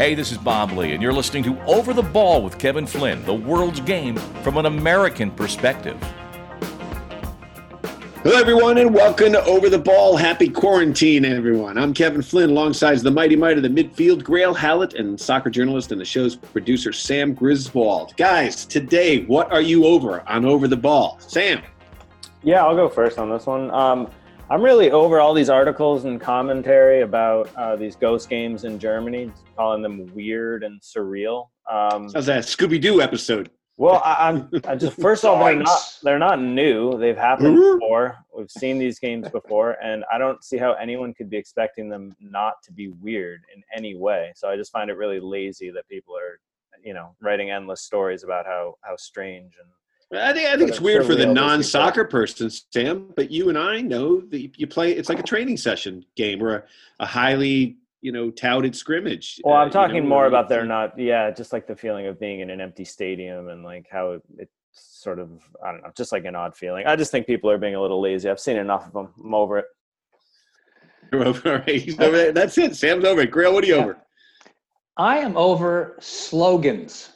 Hey, this is Bob Lee, and you're listening to Over the Ball with Kevin Flynn, the world's game from an American perspective. Hello, everyone, and welcome to Over the Ball. Happy quarantine, everyone. I'm Kevin Flynn, alongside the mighty might of the midfield, Grayle Hallett, and soccer journalist and the show's producer, Sam Griswold. Guys, today, what are you over on Over the Ball? Sam. Yeah, I'll go first on this one. Um, I'm really over all these articles and commentary about uh, these ghost games in Germany, calling them weird and surreal. Um, How's that Scooby Doo episode? Well, I, am just first of all, they're not they're not new. They've happened before. We've seen these games before, and I don't see how anyone could be expecting them not to be weird in any way. So I just find it really lazy that people are, you know, writing endless stories about how how strange and. I think I think it's weird for the non-soccer person, Sam. But you and I know that you play. It's like a training session game or a, a highly you know touted scrimmage. Well, I'm uh, talking you know, more about they're not. Yeah, just like the feeling of being in an empty stadium and like how it, it's sort of I don't know, just like an odd feeling. I just think people are being a little lazy. I've seen enough of them. I'm over it. You're over. All right, he's over it. That's it. Sam's over it. Grayle, what are you yeah. over? I am over slogans.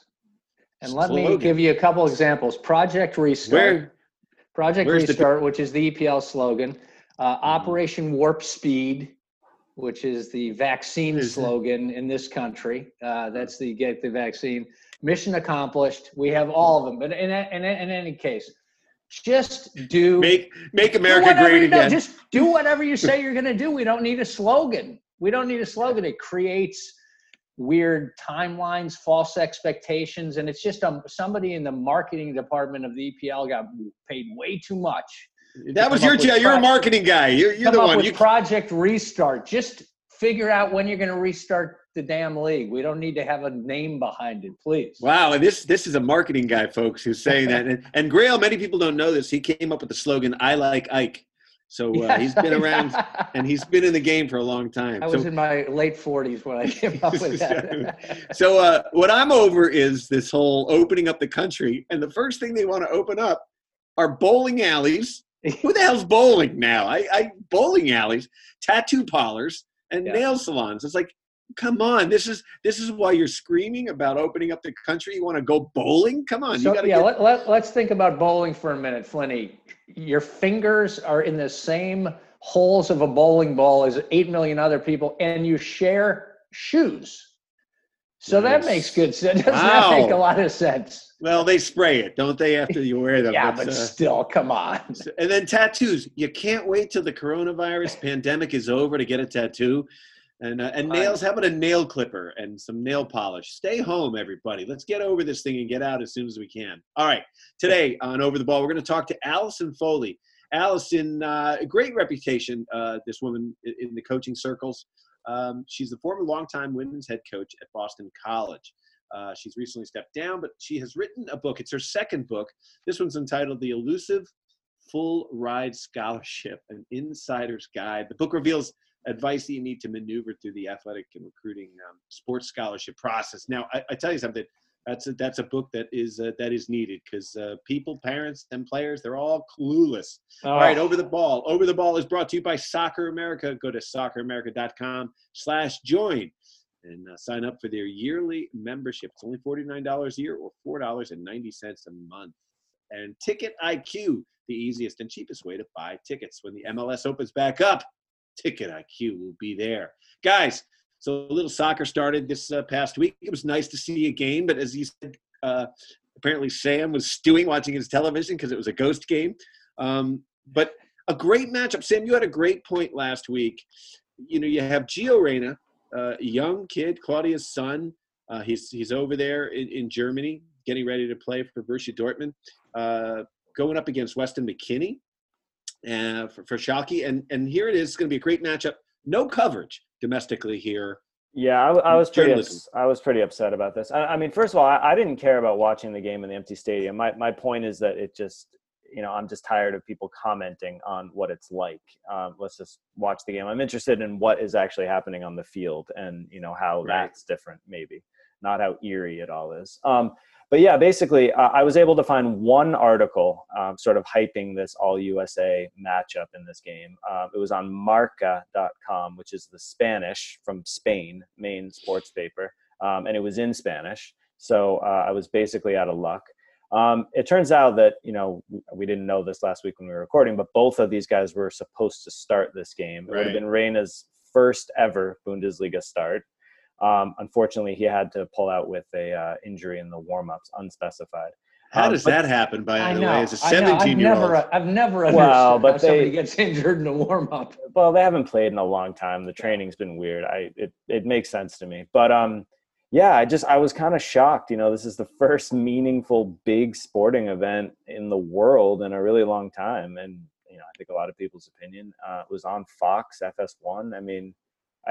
And let Slogan. me give you a couple examples. Project Restart. Where? Project Restart, the... which is the EPL slogan. Uh, mm-hmm. Operation Warp Speed which is the vaccine is slogan it? in this country. Uh, that's the get the vaccine. Mission accomplished. We have all of them. But in, in, in any case, just do make make America great again. just do whatever you say you're going to do. We don't need a slogan. We don't need a slogan. It creates weird timelines, false expectations, and it's just um, somebody in the marketing department of the EPL got paid way too much that was your job. You're a marketing guy. You're, you're the one. you Project Restart. Just figure out when you're going to restart the damn league. We don't need to have a name behind it, please. Wow, and this this is a marketing guy, folks, who's saying that. And, and Grayle, many people don't know this. He came up with the slogan "I like Ike." So uh, he's been around and he's been in the game for a long time. I was so, in my late 40s when I came up with that. so uh, what I'm over is this whole opening up the country, and the first thing they want to open up are bowling alleys who the hell's bowling now? I, I bowling alleys, tattoo parlors, and yeah. nail salons. It's like, come on, this is this is why you're screaming about opening up the country. You want to go bowling? Come on, so, yeah. Get- let, let, let's think about bowling for a minute, Flinny. Your fingers are in the same holes of a bowling ball as eight million other people, and you share shoes. So yes. that makes good sense. Doesn't wow. that make a lot of sense? Well, they spray it, don't they, after you wear them? yeah, but, but uh, still, come on. And then tattoos. You can't wait till the coronavirus pandemic is over to get a tattoo. And, uh, and nails, how about a nail clipper and some nail polish? Stay home, everybody. Let's get over this thing and get out as soon as we can. All right. Today on Over the Ball, we're going to talk to Alison Foley. Allyson, uh, great reputation, uh, this woman in the coaching circles. Um, she's the former longtime women's head coach at Boston College. Uh, she's recently stepped down, but she has written a book. It's her second book. This one's entitled The Elusive Full Ride Scholarship An Insider's Guide. The book reveals advice that you need to maneuver through the athletic and recruiting um, sports scholarship process. Now, I, I, tell you something. That's a, that's a book that is uh, that is needed because uh, people, parents, and players they're all clueless. Oh. All right, over the ball. Over the ball is brought to you by Soccer America. Go to socceramerica.com/slash/join and uh, sign up for their yearly membership. It's only $49 a year or $4.90 a month. And Ticket IQ, the easiest and cheapest way to buy tickets. When the MLS opens back up, Ticket IQ will be there. Guys, so a little soccer started this uh, past week. It was nice to see a game, but as you said, uh, apparently Sam was stewing watching his television because it was a ghost game. Um, but a great matchup. Sam, you had a great point last week. You know, you have Gio Reyna, uh, young kid, Claudio's son. Uh, he's he's over there in, in, Germany, getting ready to play for Borussia Dortmund, uh, going up against Weston McKennie uh, for, for Schalke. And and here it is. It's going to be a great matchup. No coverage domestically here. Yeah, I, I was pretty. Ups, I was pretty upset about this. I, I mean, first of all, I, I, didn't care about watching the game in the empty stadium. My my point is that it just you know i'm just tired of people commenting on what it's like um, let's just watch the game i'm interested in what is actually happening on the field and you know how right. that's different maybe not how eerie it all is um, but yeah basically uh, i was able to find one article um, sort of hyping this all usa matchup in this game uh, it was on marca.com which is the spanish from spain main sports paper um, and it was in Spanish. So uh, I was basically out of luck. Um, it turns out that you know we didn't know this last week when we were recording, but both of these guys were supposed to start this game. It right. would have been Reyna's first ever Bundesliga start. Um, unfortunately, he had to pull out with a uh, injury in the warm-ups, unspecified. How um, does that happen? By the way, as a seventeen-year-old, I've never understood well, but how they, somebody gets injured in a warm-up. Well, they haven't played in a long time. The training's been weird. I it it makes sense to me, but um, yeah, I just I was kind of shocked. You know, this is the first meaningful big sporting event in the world in a really long time, and you know, I think a lot of people's opinion uh, was on Fox FS1. I mean,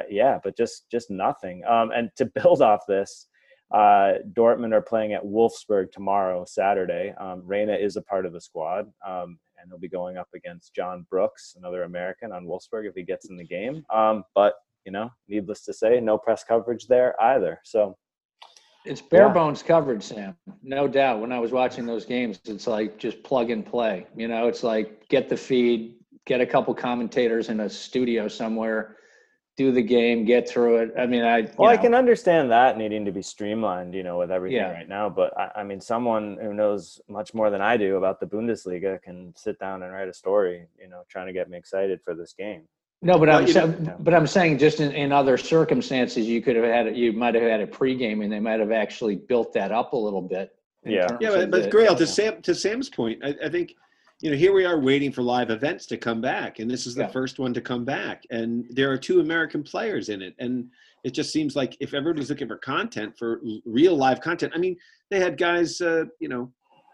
yeah, but just just nothing. Um, and to build off this, uh, Dortmund are playing at Wolfsburg tomorrow, Saturday. Um, Reyna is a part of the squad, um, and he'll be going up against John Brooks, another American, on Wolfsburg if he gets in the game. Um, but you know, needless to say, no press coverage there either. So it's bare yeah. bones coverage, Sam. No doubt. When I was watching those games, it's like just plug and play. You know, it's like get the feed, get a couple commentators in a studio somewhere, do the game, get through it. I mean, I well, know. I can understand that needing to be streamlined, you know, with everything yeah. right now. But I, I, mean, someone who knows much more than I do about the Bundesliga can sit down and write a story, you know, trying to get me excited for this game. No, but I'm saying, but I'm saying just in, in other circumstances, you could have had you might have had a pregame, and they might have actually built that up a little bit. Yeah, yeah, but, but Grayle, to Sam to Sam's point, I, I, think you know here we are waiting for live events to come back, and this is the yeah. first one to come back, and there are two American players in it, and it just seems like if everybody's looking for content for real live content, I mean, they had guys, uh, you know,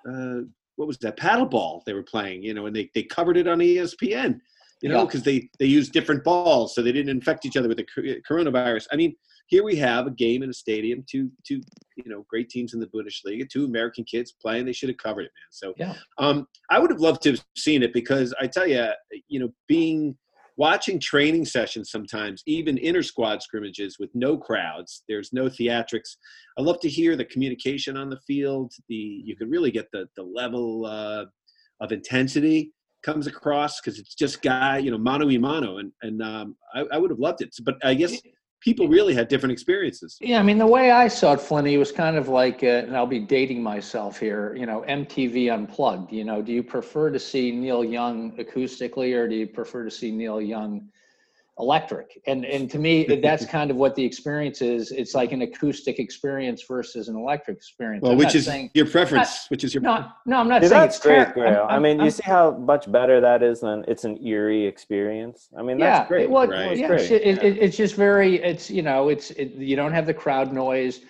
uh, what was that paddleball they were playing, you know, and they they covered it on ESPN you know, because yeah. they they used different balls, so they didn't infect each other with the coronavirus. I mean, here we have a game in a stadium, two two you know great teams in the Bundesliga, two American kids playing. They should have covered it, man. So yeah, um, I would have loved to have seen it because I tell you, you know, being watching training sessions sometimes, even inter squad scrimmages with no crowds, there's no theatrics. I love to hear the communication on the field. The you can really get the the level uh, of intensity comes across because it's just guy, you know, mano y mano, and and um, I, I would have loved it. But I guess people really had different experiences. Yeah, I mean, the way I saw it, Flinty, was kind of like, uh, and I'll be dating myself here. You know, MTV Unplugged. You know, do you prefer to see Neil Young acoustically, or do you prefer to see Neil Young? Electric. And and to me that's kind of what the experience is. It's like an acoustic experience versus an electric experience. Well I'm which is saying, your preference not, which is your no no i'm not saying that's it's great ter- i mean I'm, you see how much better that is than it's an eerie experience? I mean that's yeah, great well, right. yeah, great. It, it, it's just very it's you know it's it, you don't have the crowd noise.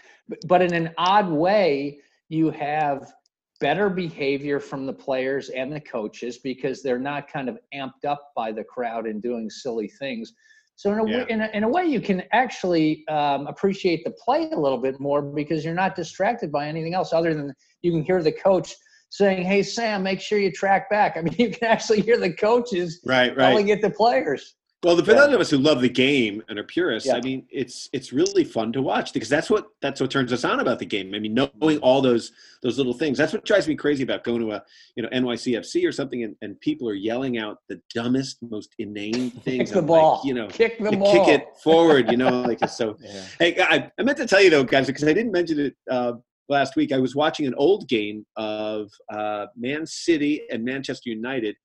But in an odd way you have better behavior from the players and the coaches because they're not kind of amped up by the crowd and doing silly things. So in a, yeah. in, a in a, way, you can actually um, appreciate the play a little bit more because you're not distracted by anything else other than you can hear the coach saying, "Hey Sam, make sure you track back." I mean, you can actually hear the coaches right, right. telling it the players. Well, the for yeah. those of us who love the game and are purists, yeah. I mean, it's it's really fun to watch because that's what that's what turns us on about the game. I mean, knowing all those those little things. That's what drives me crazy about going to a you know NYCFC or something, and, and people are yelling out the dumbest, most inane things. Kick the ball, like, you know, kick the ball, kick it forward. You know, like so. yeah. Hey, I, I meant to tell you though, guys, because I didn't mention it uh, last week. I was watching an old game of uh, Man City and Manchester United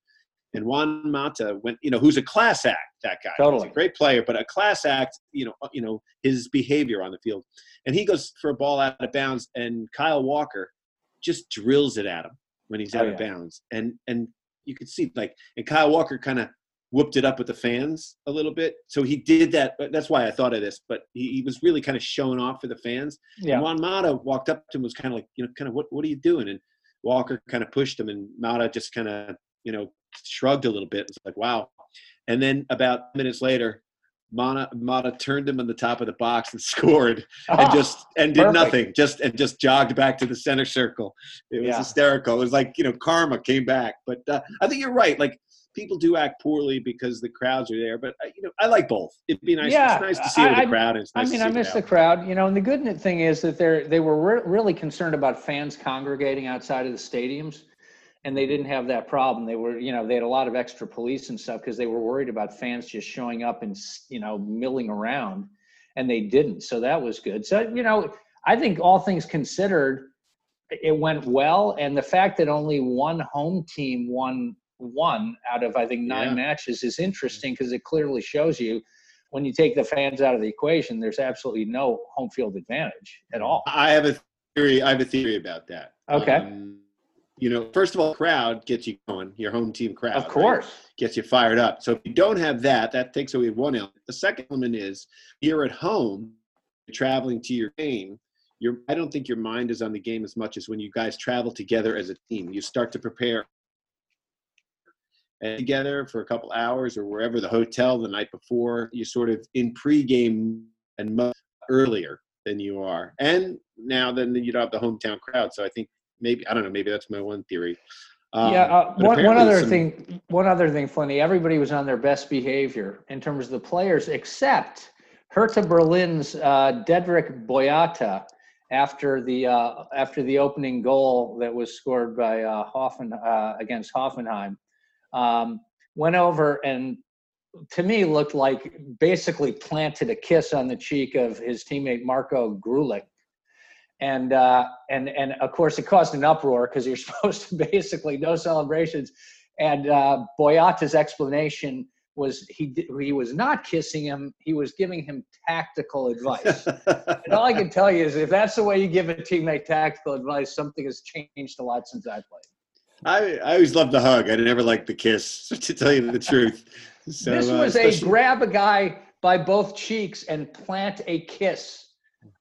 and Juan Mata went, you know, who's a class act, that guy. Totally. Great player, but a class act, you know, uh, you know, his behavior on the field. And he goes for a ball out of bounds and Kyle Walker just drills it at him when he's oh, out yeah. of bounds. And and you could see like and Kyle Walker kind of whooped it up with the fans a little bit. So he did that. That's why I thought of this. But he, he was really kind of showing off for the fans. Yeah. And Juan Mata walked up to him was kind of like, you know, kind of what what are you doing? And Walker kind of pushed him and Mata just kind of, you know, shrugged a little bit. It's like, wow. And then about minutes later, Mana, Mata turned him on the top of the box and scored and ah, just and did perfect. nothing just and just jogged back to the center circle. It was yeah. hysterical. It was like you know karma came back. But uh, i think you're right. Like people do act poorly because the crowds are there. But uh, you know i like both. It'd be nice yeah, it's nice to see I, the crowd nice i mean i miss the crowd. you know and the good thing is that they're they were re- really concerned about fans congregating outside of the stadiums and they didn't have that problem. They were, you know, they had a lot of extra police and stuff because they were worried about fans just showing up and you know milling around. and they didn't. So that was good. So you know, I think all things considered, it went well, and the fact that only one home team won one out of I think nine yeah. matches is interesting because it clearly shows you when you take the fans out of the equation, there's absolutely no home field advantage at all. I have a theory. I have a theory about that. Okay. Um, you know, first of all, crowd gets you going. Your home team crowd, of course, right? gets you fired up. So if you don't have that, that takes away one element. The second element is you're at home, you're traveling to your game. Your, I don't think your mind is on the game as much as when you guys travel together as a team. You start to prepare together for a couple hours or wherever the hotel the night before. You sort of in pregame and much earlier than you are, and now then you don't have the hometown crowd. So I think maybe I don't know. Maybe that's my one theory. Um, yeah. Uh, one, one other some, thing. One other thing, Flinny. Everybody was on their best behavior in terms of the players, except Hertha Berlin's uh, Dedryck Boyata after the uh, after the opening goal that was scored by uh, Hoffen uh, against Hoffenheim. Um, went over and to me looked like basically planted a kiss on the cheek of his teammate Marco Grujic and uh, and and of course it caused an uproar because you're supposed to basically no celebrations. And uh, Boyata's explanation was he he was not kissing him; he was giving him tactical advice. and all I can tell you is, if that's the way you give a teammate tactical advice, something has changed a lot since I played. I, I always loved the hug. I never liked the kiss, to tell you the truth. So, this uh, was uh, a grab a guy by both cheeks and plant a kiss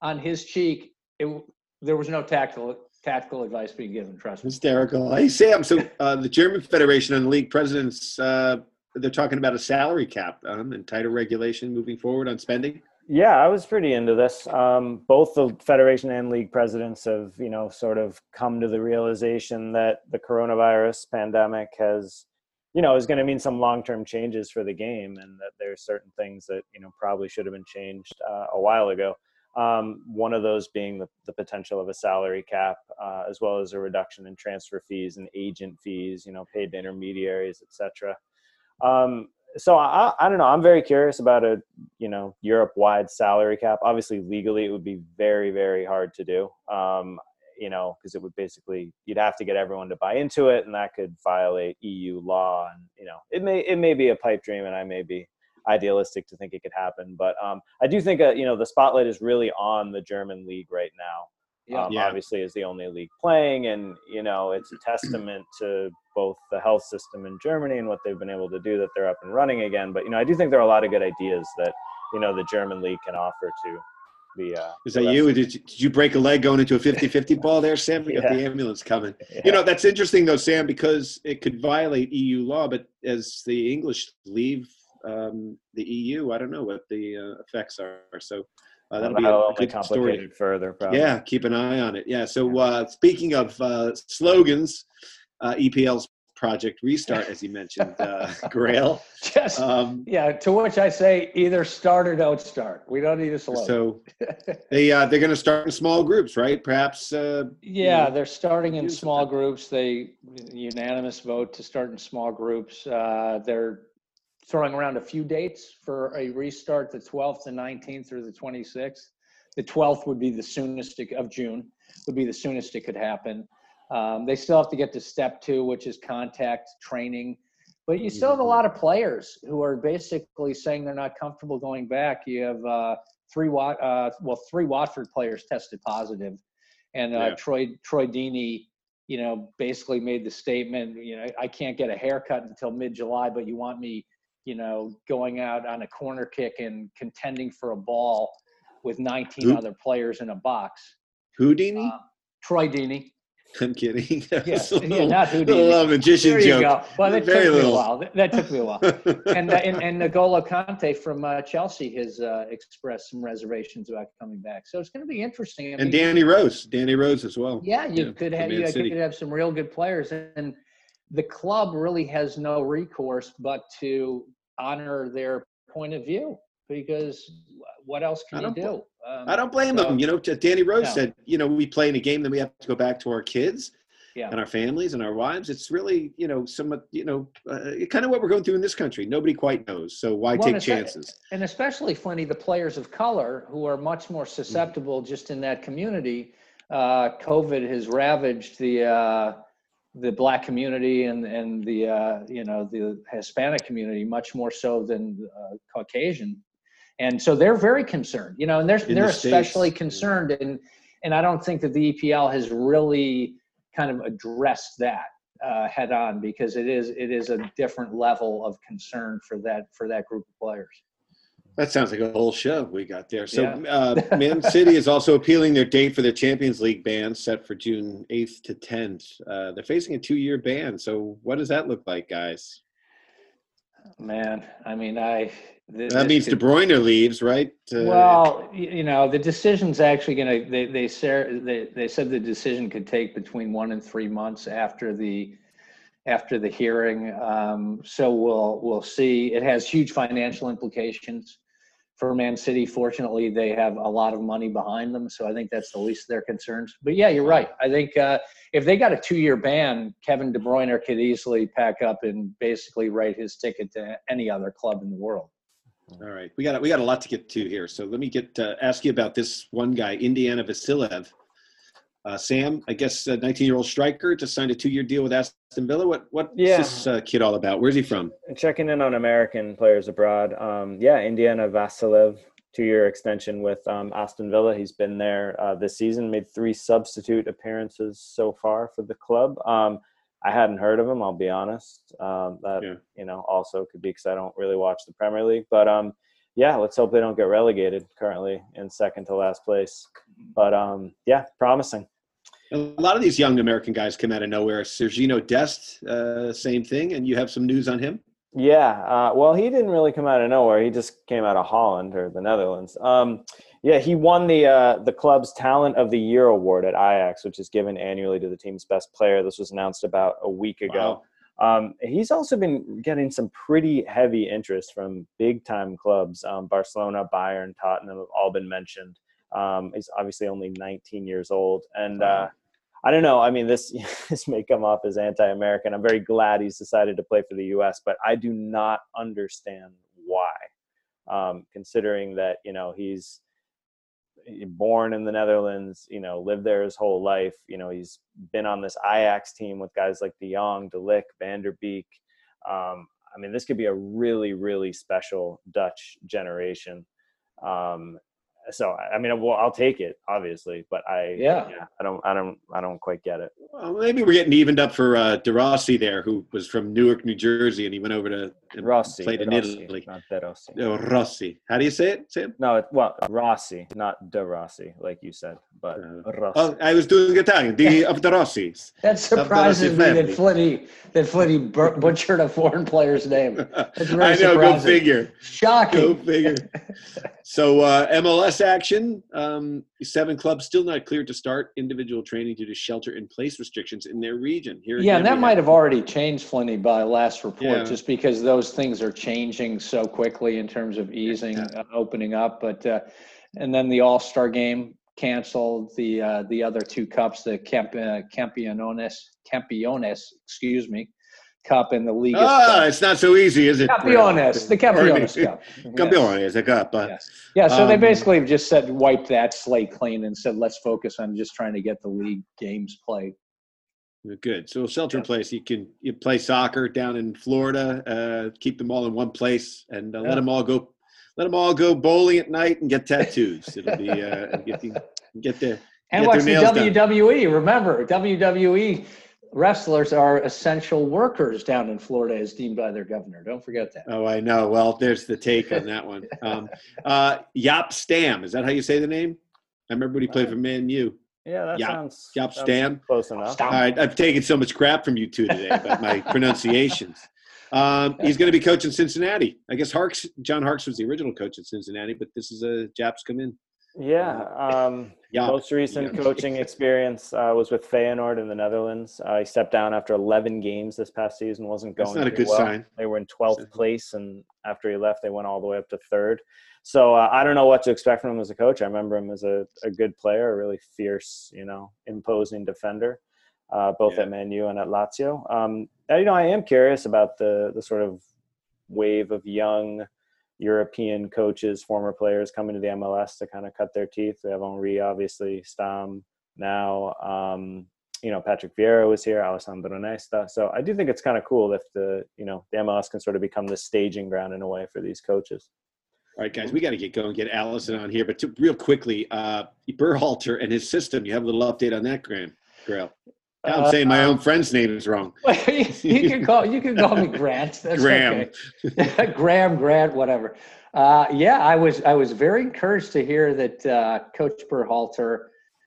on his cheek it, there was no tactical tactical advice being given. Trust me. Hysterical. Hey Sam, so uh, the German Federation and the league presidents uh, they're talking about a salary cap um, and tighter regulation moving forward on spending. Yeah, I was pretty into this. Um, both the federation and league presidents have, you know, sort of come to the realization that the coronavirus pandemic has, you know, is going to mean some long-term changes for the game, and that there's certain things that you know probably should have been changed uh, a while ago. Um, one of those being the, the, potential of a salary cap, uh, as well as a reduction in transfer fees and agent fees, you know, paid to intermediaries, etc. Um, so I, I don't know. I'm very curious about a you know Europe-wide salary cap. Obviously, legally, it would be very very hard to do. Um, you know, because it would basically you'd have to get everyone to buy into it, and that could violate EU law. And you know, it may it may be a pipe dream, and I may be idealistic to think it could happen. But um, I do think uh, you know the spotlight is really on the German league right now. Yeah. Um, yeah. Obviously, is the only league playing, and you know it's a testament to both the health system in Germany and what they've been able to do that they're up and running again. But you know, I do think there are a lot of good ideas that you know the German league can offer to the. Uh, is that you? Did, you? did you break a leg going into a 50-50 ball there, Sam? We got yeah. the ambulance coming. Yeah. You know that's interesting though, Sam, because it could violate EU law. But as the English leave um, the EU. I don't know what the uh, effects are. So uh, that'll be a, good story. further. Probably. Yeah, keep an eye on it. Yeah. So uh, speaking of uh, slogans, uh, EPL's Project Restart, as you mentioned, uh, Grayle. Yes. Um, yeah. To which I say, either start or don't start. We don't need a slogan. So they uh, they're going to start in small groups, right? Perhaps. Uh, yeah, you know, they're starting in small groups. They unanimous vote to start in small groups. Uh, they're throwing around a few dates for a restart the 12th and 19th or the 26th. The 12th would be the soonest it, of June, would be the soonest it could happen. Um, they still have to get to step two, which is contact training. But you still have a mm-hmm. lot of players who are basically saying they're not comfortable going back. You have uh, three Wat, uh, well, three Watford players tested positive, and uh, yeah. Troy Troy Deeney, you know, basically made the statement, you know, I can't get a haircut until mid July, but you want me you know, going out on a corner kick and contending for a ball with 19 Who? other players in a box. Houdini? Uh, Troy Deeney. I'm kidding. Yes, yeah, yeah, not Houdini. A little magician there you. Go. Well, that Very took little. me a while. That, took me a while. and, uh, and and N'Golo Kante from uh, Chelsea has uh, expressed some reservations about coming back. So it's going to be interesting. I and mean, Danny Rose, Danny Rose as well. Yeah, you yeah, could have you could have some real good players, and the club really has no recourse but to honor their point of view because what else can you do? Um, I don't blame so, them. You know, Danny Rose no. said, you know, we play in a game, then we have to go back to our kids. yeah. and our families and our wives. It's really, you know, some, you know, uh, kind of what we're going through in this country. Nobody quite knows. So why well, take chances? And especially, Flinty, the players of color who are much more susceptible mm-hmm. just in that community. Uh, COVID has ravaged the, uh, the black community and and the uh, you know the Hispanic community much more so than uh, Caucasian, and so they're very concerned. You know, and they're In they're the especially States. concerned, and and I don't think that the EPL has really kind of addressed that uh, head on because it is it is a different level of concern for that for that group of players. That sounds like a whole show we got there. So, yeah. uh, Man City is also appealing their date for the Champions League ban set for June 8th to 10th. Uh, they're facing a two year ban. So, what does that look like, guys? Man, I mean, I. that means could, De Bruyne leaves, right? Uh, well, you know, the decision's actually going to. They they said they, they said the decision could take between one and three months after the after the hearing. Um, so we'll we'll see. It has huge financial implications for Man City. Fortunately, they have a lot of money behind them, so I think that's the least of their concerns. But yeah, you're right. I think uh, if they got a two-year ban, Kevin De Bruyne could easily pack up and basically write his ticket to any other club in the world. All right, we got we got a lot to get to here. So let me get uh, ask you about this one guy, Indiana Vassilev. Uh, Sam, I guess a 19 year old striker just signed a two year deal with Aston Villa. What what's yeah. this uh, kid all about? Where's he from? Checking in on American players abroad. Um, yeah, Indiana Vassilev, two year extension with um, Aston Villa. He's been there uh, this season, made three substitute appearances so far for the club. Um, I hadn't heard of him, I'll be honest. Um, that yeah. you know also could be because I don't really watch the Premier League, but um, yeah, let's hope they don't get relegated. Currently in second to last place, but um, yeah, promising. A lot of these young American guys come out of nowhere. Sergino Dest, uh, same thing, and you have some news on him. Yeah, uh, well, he didn't really come out of nowhere. He just came out of Holland or the Netherlands. Um, yeah, he won the uh, the club's Talent of the Year award at Ajax, which is given annually to the team's best player. This was announced about a week ago. Wow. Um, he's also been getting some pretty heavy interest from big time clubs. Um, Barcelona, Bayern, Tottenham have all been mentioned. Um, he's obviously only 19 years old, and uh, I don't know. I mean, this this may come off as anti-American. I'm very glad he's decided to play for the U.S., but I do not understand why. Um, considering that you know he's born in the Netherlands, you know, lived there his whole life. You know, he's been on this Ajax team with guys like De Jong, De Ligt, Van de Beek. Um, I mean, this could be a really, really special Dutch generation. Um, so I mean, well, I'll take it, obviously, but I yeah. yeah. I don't I don't I don't quite get it. Well, maybe we're getting evened up for uh, De Rossi there, who was from Newark, New Jersey, and he went over to and Rossi, played in Rossi, Italy. Not De Rossi. Oh, Rossi. How do you say it, Sam? No, it, well, Rossi, not De Rossi, like you said, but uh, Rossi. Oh, I was doing Italian. The of the Rossis. That surprises me that Flinty that Flinty butchered a foreign player's name. That's I know. Surprising. Go figure. Shocking. Go figure. so uh, MLS action. Um, seven clubs still not cleared to start individual training due to shelter-in-place restrictions in their region. Here, yeah, and that might have already changed, Flinty, by last report, yeah. just because those things are changing so quickly in terms of easing, yeah. uh, opening up. But uh, and then the All-Star game canceled. The uh, the other two cups, the Camp, uh, Campiones, Campiones, excuse me, Cup and the League. Ah, it's not so easy, is it? Campeones, the Campeones Cup. Campeones, the cup. Uh, yes. Yeah, so um, they basically just said wipe that slate clean and said let's focus on just trying to get the league games played. Good. So shelter in place, you can you play soccer down in Florida, uh, keep them all in one place, and uh, yeah. let them all go. Let them all go bowling at night and get tattoos. It'll be uh, get, the, get the and watch the WWE. Done. Remember, WWE wrestlers are essential workers down in Florida, as deemed by their governor. Don't forget that. Oh, I know. Well, there's the take on that one. Um, uh, Jaap Stam, is that how you say the name? I remember when he played for Man U. Yeah, that Yop, sounds, Jaap Stam. Close enough. All right, I've taken so much crap from you two today about my pronunciations. Um, he's going to be coaching Cincinnati. I guess Harkes, John Harkes was the original coach at Cincinnati, but this is a Japs come in. Yeah. Um, yeah. Most recent yeah. coaching experience uh, was with Feyenoord in the Netherlands. Uh, he stepped down after 11 games this past season. wasn't going. That's not a good well. sign. They were in 12th place, and after he left, they went all the way up to third. So uh, I don't know what to expect from him as a coach. I remember him as a, a good player, a really fierce, you know, imposing defender. uh, both yeah. at Man U and at Lazio. Um, you know, I am curious about the the sort of wave of young European coaches, former players coming to the MLS to kind of cut their teeth. We have Henry, obviously, Stam now. Um, you know, Patrick Vieira was here, Alessandro Nesta. So I do think it's kind of cool if the, you know, the MLS can sort of become the staging ground in a way for these coaches. All right, guys, we got to get going, get Alison on here. But to, real quickly, uh, Berhalter and his system, you have a little update on that, Graham? Grayle. I'm uh, saying my own friend's name is wrong. you can call you can call me Grant. That's Graham. Okay. Graham, Grant, whatever. Uh, yeah, I was I was very encouraged to hear that uh, Coach Berhalter,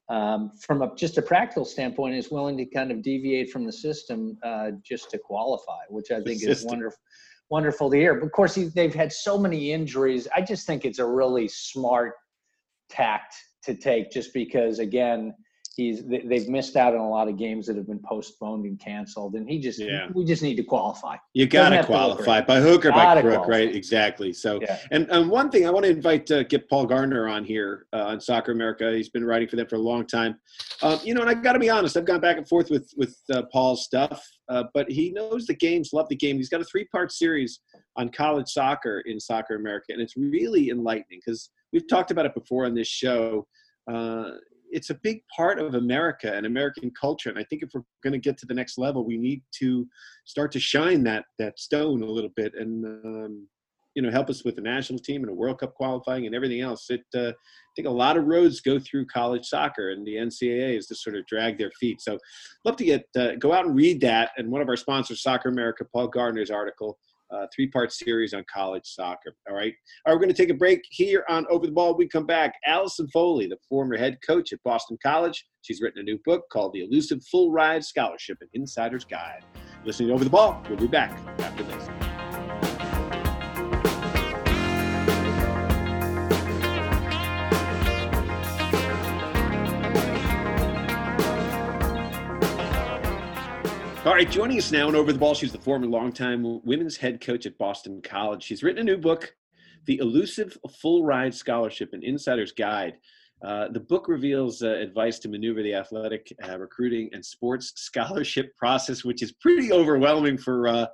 um, from a, just a practical standpoint, is willing to kind of deviate from the system uh, just to qualify, which I think is wonderful. Wonderful to hear. But of course, he, they've had so many injuries. I just think it's a really smart tact to take, just because again he's they've missed out on a lot of games that have been postponed and canceled and he just yeah. we just need to qualify. You got to qualify by hook or by crook qualify. right? Exactly. So yeah. and, and one thing i want to invite uh, get paul gardner on here uh, on soccer america. He's been writing for them for a long time. Um, you know and i got to be honest i've gone back and forth with with uh, paul's stuff uh, but he knows the games love the game. He's got a three part series on college soccer in soccer america and it's really enlightening because we've talked about it before on this show. Uh, it's a big part of America and American culture. And I think if we're going to get to the next level, we need to start to shine that that stone a little bit and um, you know help us with the national team and a World Cup qualifying and everything else. It uh, I think a lot of roads go through college soccer, and the NCAA is to sort of drag their feet. So, love to get uh, go out and read that. And one of our sponsors, Soccer America, Paul Gardner's article uh, three part series on college soccer. All right. All right, we're going to take a break here on Over the Ball. We come back. Alison Foley, the former head coach at Boston College, she's written a new book called The Elusive Full Ride Scholarship An Insider's Guide. Listening to Over the Ball, we'll be back after this. All right, joining us now and over the ball, she's the former longtime women's head coach at Boston College. She's written a new book, The Elusive Full Ride Scholarship An Insider's Guide. Uh, the book reveals uh, advice to maneuver the athletic uh, recruiting and sports scholarship process, which is pretty overwhelming for uh,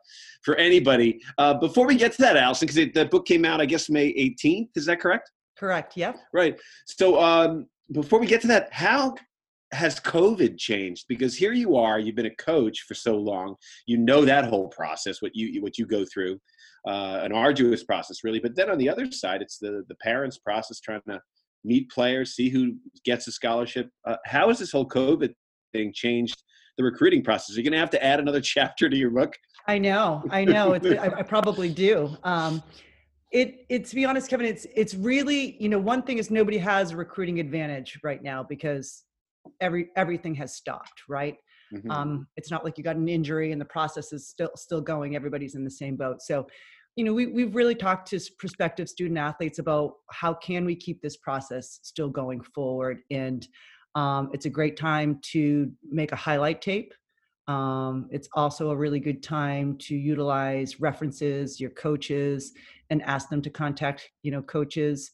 for anybody. Uh, before we get to that, Alison, because the book came out, I guess May 18th. Is that correct? Correct. Yep. Right. So um, before we get to that, how has COVID changed? Because here you are, you've been a coach for so long, you know that whole process, what you what you go through, uh, an arduous process, really. But then on the other side, it's the the parents' process, trying to meet players, see who gets a scholarship. Uh, how has this whole COVID thing changed the recruiting process? You're going to have to add another chapter to your book. I know, I know. I, I, probably do. Um, it, it, to be honest, Kevin, it's it's really you know one thing is nobody has a recruiting advantage right now because every everything has stopped right? Mm-hmm. um, it's not like you got an injury and the process is still still going everybody's in the same boat. So you know we, we've really talked to prospective student athletes about how can we keep this process still going forward? And um, it's a great time to make a highlight tape. Um, it's also a really good time to utilize references your coaches and ask them to contact you know coaches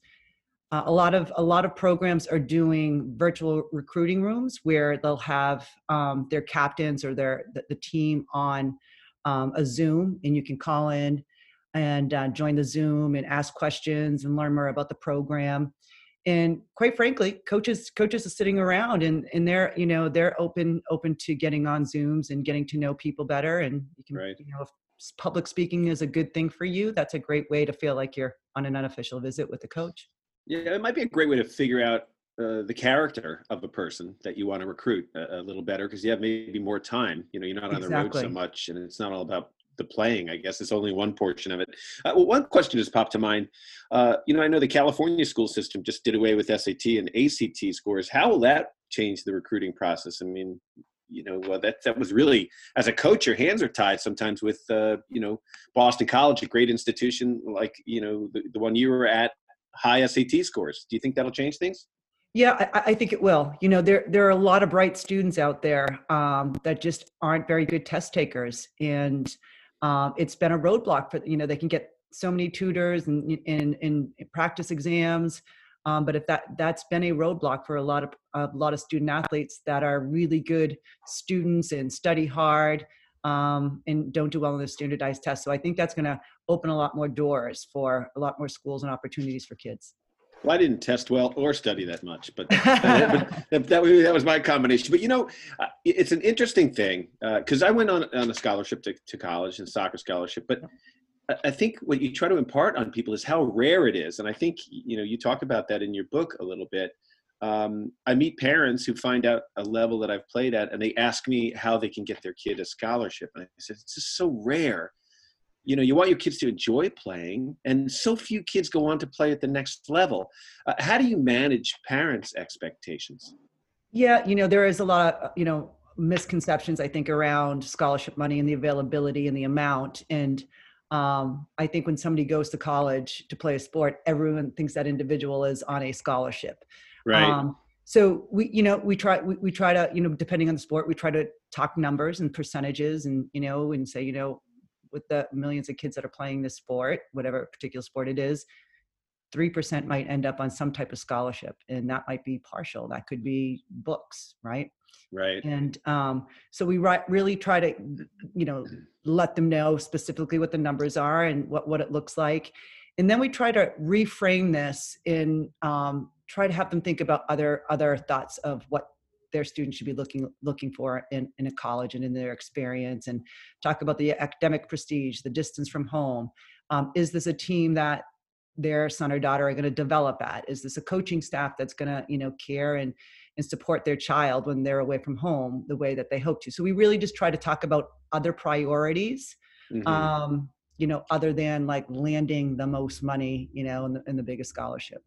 uh, a lot of a lot of programs are doing virtual recruiting rooms where they'll have um, their captains or their the, the team on um, a Zoom, and you can call in and uh, join the Zoom and ask questions and learn more about the program. And quite frankly, coaches coaches are sitting around and and they're you know they're open open to getting on Zooms and getting to know people better. And you can right. you know if public speaking is a good thing for you, that's a great way to feel like you're on an unofficial visit with the coach. Yeah, it might be a great way to figure out uh, the character of a person that you want to recruit a, a little better because you have maybe more time. You know, you're not on exactly. the road so much, and it's not all about the playing. I guess it's only one portion of it. Uh, well, one question has popped to mind. Uh, you know, I know the California school system just did away with SAT and ACT scores. How will that change the recruiting process? I mean, you know uh, that that was really as a coach your hands are tied sometimes with uh, you know boston college a great institution like you know the, the one you were at high SAT scores. Do you think that'll change things? Yeah, I, I, think it will. You know, there there are a lot of bright students out there um, that just aren't very good test takers, and um, it's been a roadblock for you know they can get so many tutors and in, in, in practice exams. Um, but if that that's been a roadblock for a lot of a lot of student athletes that are really good students and study hard um, and don't do well on the standardized test. So I think that's going to open a lot more doors for a lot more schools and opportunities for kids. Well, I didn't test well or study that much, but, that, that, that, was my combination. But you know, uh, it's an interesting thing because uh, I went on, on a scholarship to, to college and soccer scholarship, but I think what you try to impart on people is how rare it is. And I think, you know, you talk about that in your book a little bit. Um, I meet parents who find out a level that I've played at and they ask me how they can get their kid a scholarship. And I said, it's just so rare. You know, you want your kids to enjoy playing, and so few kids go on to play at the next level. Uh, how do you manage parents' expectations? Yeah, you know, there is a lot of, you know, misconceptions, I think, around scholarship money and the availability and the amount. And um, I think when somebody goes to college to play a sport, everyone thinks that individual is on a scholarship. Right. Um, so we, you know, we try, we, we try to, you know, depending on the sport, we try to talk numbers and percentages and, you know, and say, you know, with the millions of kids that are playing this sport, whatever particular sport it is, 3% might end up on some type of scholarship and that might be partial. That could be books, right? Right. And um, so we ri- really try to, you know, let them know specifically what the numbers are and what, what it looks like. And then we try to reframe this in um, try to have them think about other other thoughts of what their students should be looking looking for in, in a college and in their experience and talk about the academic prestige the distance from home. Um, is this a team that their son or daughter are going to develop at? Is this a coaching staff that's going to you know care and and support their child when they're away from home the way that they hope to? So we really just try to talk about other priorities mm-hmm. um, you know other than like landing the most money you know in the, in the biggest scholarship.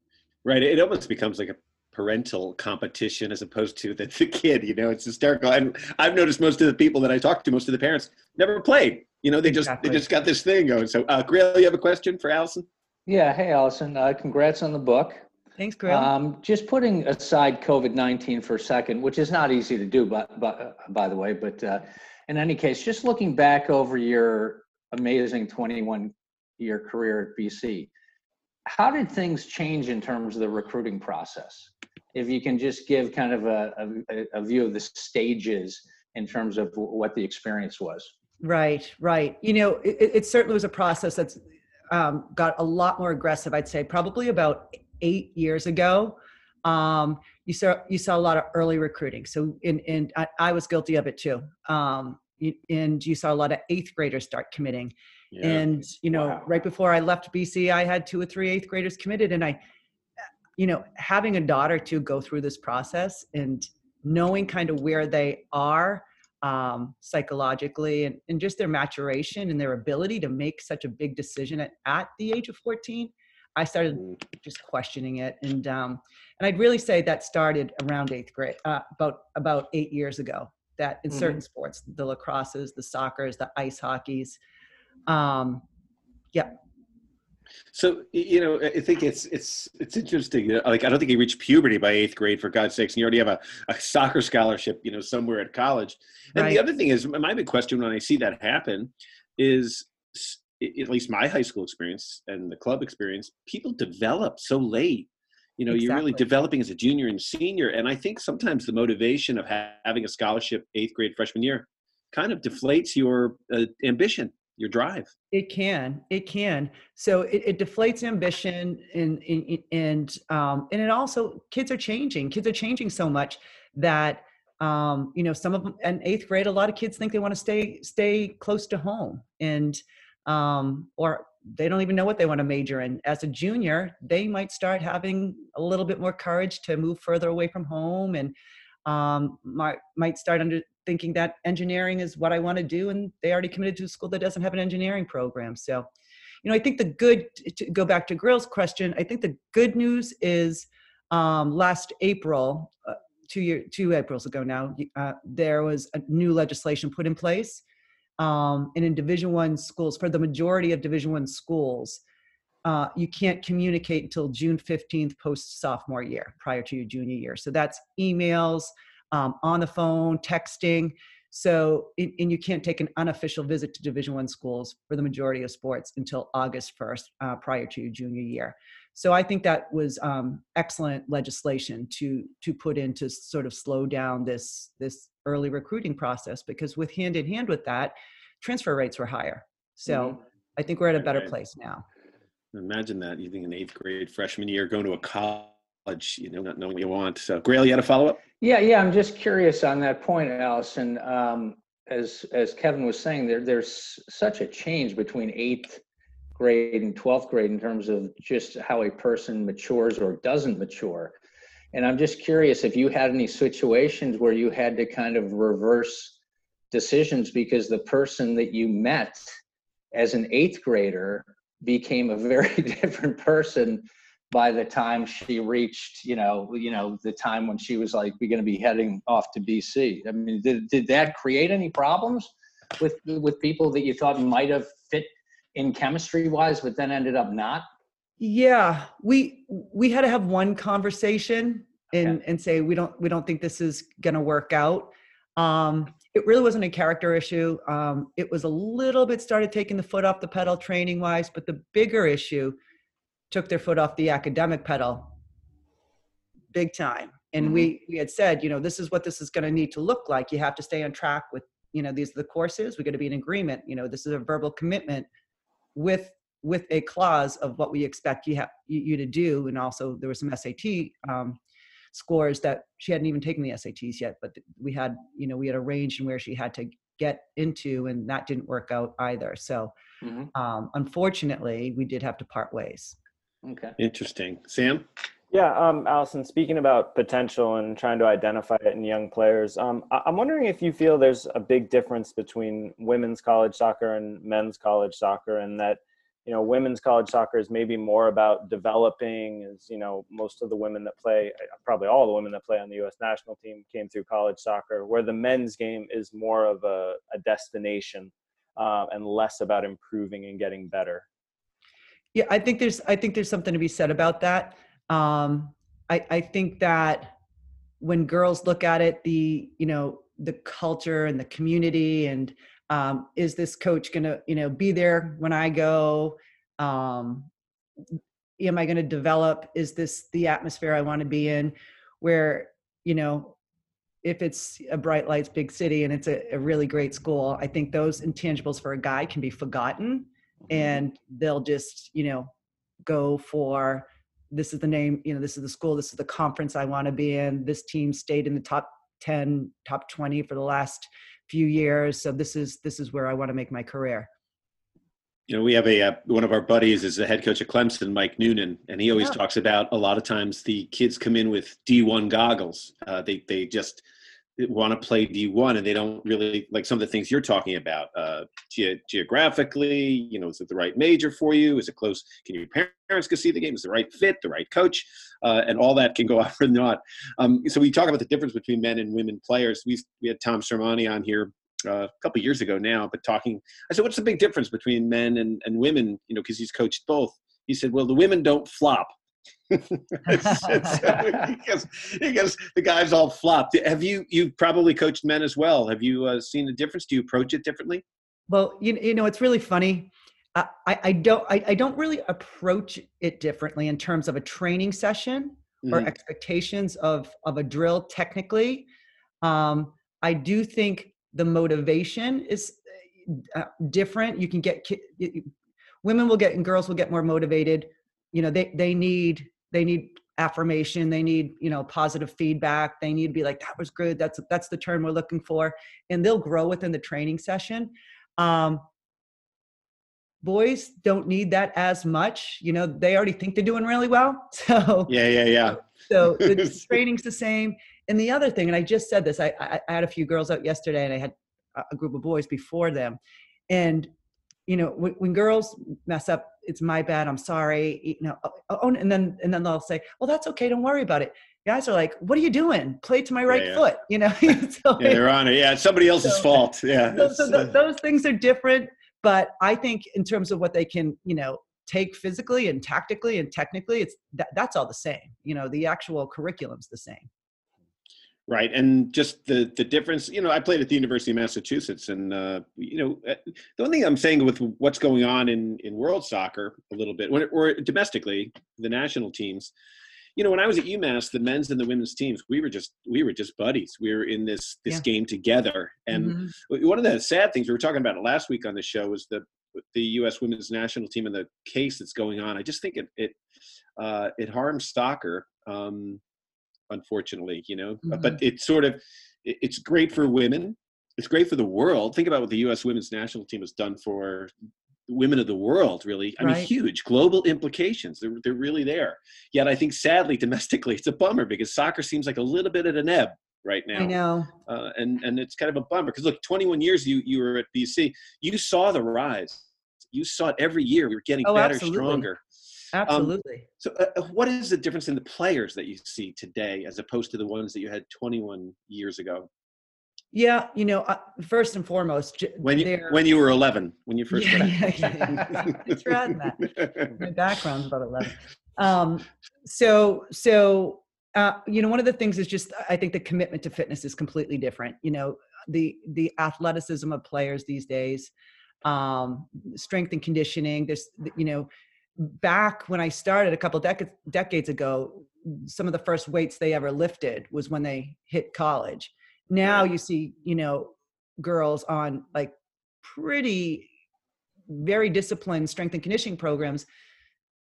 Right it almost becomes like a parental competition as opposed to the, the kid you know? It's hysterical. And i've noticed most of the people that i talk to most of the parents never played you know they just exactly. they just got this thing going. So uh Grayle, you have a question for alison? Yeah. Hey alison. Uh, congrats on the book. Thanks, Grayle. Um, just putting aside COVID nineteen for a second, which is not easy to do, but, but uh, by the way, but uh, in any case, just looking back over your amazing twenty-one year career at BC, how did things change in terms of the recruiting process? If you can just give kind of a, a, a view of the stages in terms of what the experience was. Right, right. You know, it, it certainly was a process that's um, got a lot more aggressive. I'd say probably about eight years ago, um, you saw you saw a lot of early recruiting. So, in, in I, I was guilty of it too. Um, and you saw a lot of eighth graders start committing. Yeah. And you know, wow. right before I left BC, I had two or three eighth graders committed, and I, you know, having a daughter to go through this process and knowing kind of where they are um, psychologically and, and just their maturation and their ability to make such a big decision at, at the age of 14 I started mm. just questioning it, and um, and I'd really say that started around eighth grade, uh, about about eight years ago. That in mm-hmm. certain sports, the lacrosses, the soccer's, the ice hockeys, um, yeah. So you know, I think it's it's it's interesting. Like I don't think he reached puberty by eighth grade, for God's sakes, and you already have a, a soccer scholarship, you know, somewhere at college. And right. the other thing is, my big question when I see that happen is at least my high school experience and the club experience, people develop so late. You know, exactly. you're really developing as a junior and senior. And I think sometimes the motivation of ha- having a scholarship eighth grade freshman year kind of deflates your uh, ambition, your drive. It can, it can. So it, it deflates ambition, and and and, um, and it also kids are changing. Kids are changing so much that um, you know some of them in eighth grade, a lot of kids think they want to stay stay close to home, and um, or they don't even know what they want to major in. As a junior, they might start having a little bit more courage to move further away from home and um, might, might start under thinking that engineering is what I want to do. And they already committed to a school that doesn't have an engineering program. So, you know, I think the good, to go back to Grill's question, I think the good news is um, last April, uh, two year, two Aprils ago now, uh, there was a new legislation put in place um, and in division one schools for the majority of division one schools uh, you can't communicate until june 15th post sophomore year prior to your junior year so that's emails um, on the phone texting So, and you can't take an unofficial visit to Division One schools for the majority of sports until August 1st, uh, prior to your junior year. So I think that was um, excellent legislation to to put in to sort of slow down this this early recruiting process because with hand in hand with that, transfer rates were higher. So mm-hmm. I think we're at a better place now. Imagine that you think an eighth grade freshman year going to a college, you know, not knowing what you want. So Grayle, you had a follow up? Yeah, yeah. I'm just curious on that point, Alison. Um, as as Kevin was saying, there there's such a change between eighth grade and 12th grade in terms of just how a person matures or doesn't mature. And I'm just curious if you had any situations where you had to kind of reverse decisions because the person that you met as an eighth grader became a very different person by the time she reached you know you know the time when she was like we're going to be heading off to bc i mean did, did that create any problems with with people that you thought might have fit in chemistry wise, but then ended up not? Yeah, we we had to have one conversation and okay. and say we don't we don't think this is going to work out. Um, it really wasn't a character issue. Um, it was a little bit started taking the foot off the pedal training wise, but the bigger issue took their foot off the academic pedal big time. And mm-hmm. we we had said, you know, this is what this is going to need to look like. You have to stay on track with, you know, these are the courses. We're going to be in agreement. You know, this is a verbal commitment with with a clause of what we expect you have you, you to do and also there was some sat um, scores that she hadn't even taken the sats yet but we had you know we had arranged and where she had to get into and that didn't work out either. So mm-hmm. um, unfortunately we did have to part ways. Okay. Interesting. Sam? Yeah, um, Alison, speaking about potential and trying to identify it in young players, um, I- am wondering if you feel there's a big difference between women's college soccer and men's college soccer, and that, you know, women's college soccer is maybe more about developing, as, you know, most of the women that play, uh, probably all the women that play on the U.S. national team came through college soccer, where the men's game is more of a, a destination uh, and less about improving and getting better. Yeah, I think there's I think there's something to be said about that. Um, I, I think that when girls look at it, the you know the culture and the community and um, is this coach going to you know be there when I go? Um, am I going to develop? Is this the atmosphere I want to be in? Where you know if it's a bright lights big city and it's a, a, really great school i think those intangibles for a guy can be forgotten mm-hmm. and they'll just you know go for this is the name, you know, this is the school, this is the conference I want to be in. This team stayed in the top 10, top 20 for the last few years. So this is this is where I want to make my career. You know, we have a uh, one of our buddies is the head coach of Clemson, Mike Noonan, and he always yeah. talks about a lot of times the kids come in with D1 goggles. Uh, they they just want to play D1 and they don't really like some of the things you're talking about uh, ge- geographically. You know, is it the right major for you? Is it close? Can your parents go see the game? Is the right fit, the right coach, uh, and all that can go off or not. Um, so we talk about the difference between men and women players. We we had Tom Sermanni on here uh, a couple years ago now, but talking. I said, what's the big difference between men and, and women? You know, because he's coached both. He said, well, the women don't flop because, because the guys all flopped. Have you you probably coached men as well? Have you uh, seen the difference? Do you approach it differently? Well, you, you know, it's really funny. I, I don't I, I don't really approach it differently in terms of a training session mm-hmm. or expectations of of a drill technically. Um, I do think the motivation is uh, different. You can get women will get and girls will get more motivated you know they they need they need affirmation they need you know positive feedback they need to be like that was good that's that's the term we're looking for and they'll grow within the training session um boys don't need that as much you know they already think they're doing really well so yeah yeah yeah. So the training's the same. And the other thing and i just said this I, I i had a few girls out yesterday and i had a group of boys before them. And you know when, when, girls mess up it's my bad i'm sorry you know oh, oh, oh and then and then they'll say well that's okay don't worry about it. Guys are like what are you doing? Play to my right yeah, yeah. foot you know? So, yeah they're on it. Yeah it's somebody else's so, fault. Yeah so, so th- those things are different but i think in terms of what they can you know take physically and tactically and technically it's that, that's all the same you know the actual curriculum's the same Right, and just the the difference. You know, I played at the University of Massachusetts, and uh, you know, uh, the only thing I'm saying with what's going on in in world soccer a little bit, when, or domestically, the national teams. You know, when I was at UMass, the men's and the women's teams, we were just we were just buddies. We were in this this yeah. game together. And mm-hmm. one of the sad things we were talking about last week on the show was the the U.S. women's national team and the case that's going on. I just think it it uh, it harms soccer. Um, unfortunately, you know. Mm-hmm. But it's sort of it's great for women. It's great for the world. Think about what the U.S. women's national team has done for women of the world. Really, I right. mean, huge global implications. They're they're really there. Yet, I think sadly, domestically, it's a bummer because soccer seems like a little bit at an ebb right now. I know. Uh, and and it's kind of a bummer because look, 21 years you you were at BC, you saw the rise. You saw it every year. We were getting oh, better, absolutely. stronger. Um, Absolutely. Um, so, uh, uh, what is the difference in the players that you see today as opposed to the ones that you had 21 years ago? Yeah, you know, uh, first and foremost, when you when you were 11, when you first yeah, yeah, yeah, It's that. My background's about 11. Um, so, so uh, you know, one of the things is just I think the commitment to fitness is completely different. You know, the the athleticism of players these days, um, strength and conditioning. There's, you know, back when I started a couple decades decades ago, some of the first weights they ever lifted was when they hit college. Now you see, you know, girls on like pretty very disciplined strength and conditioning programs,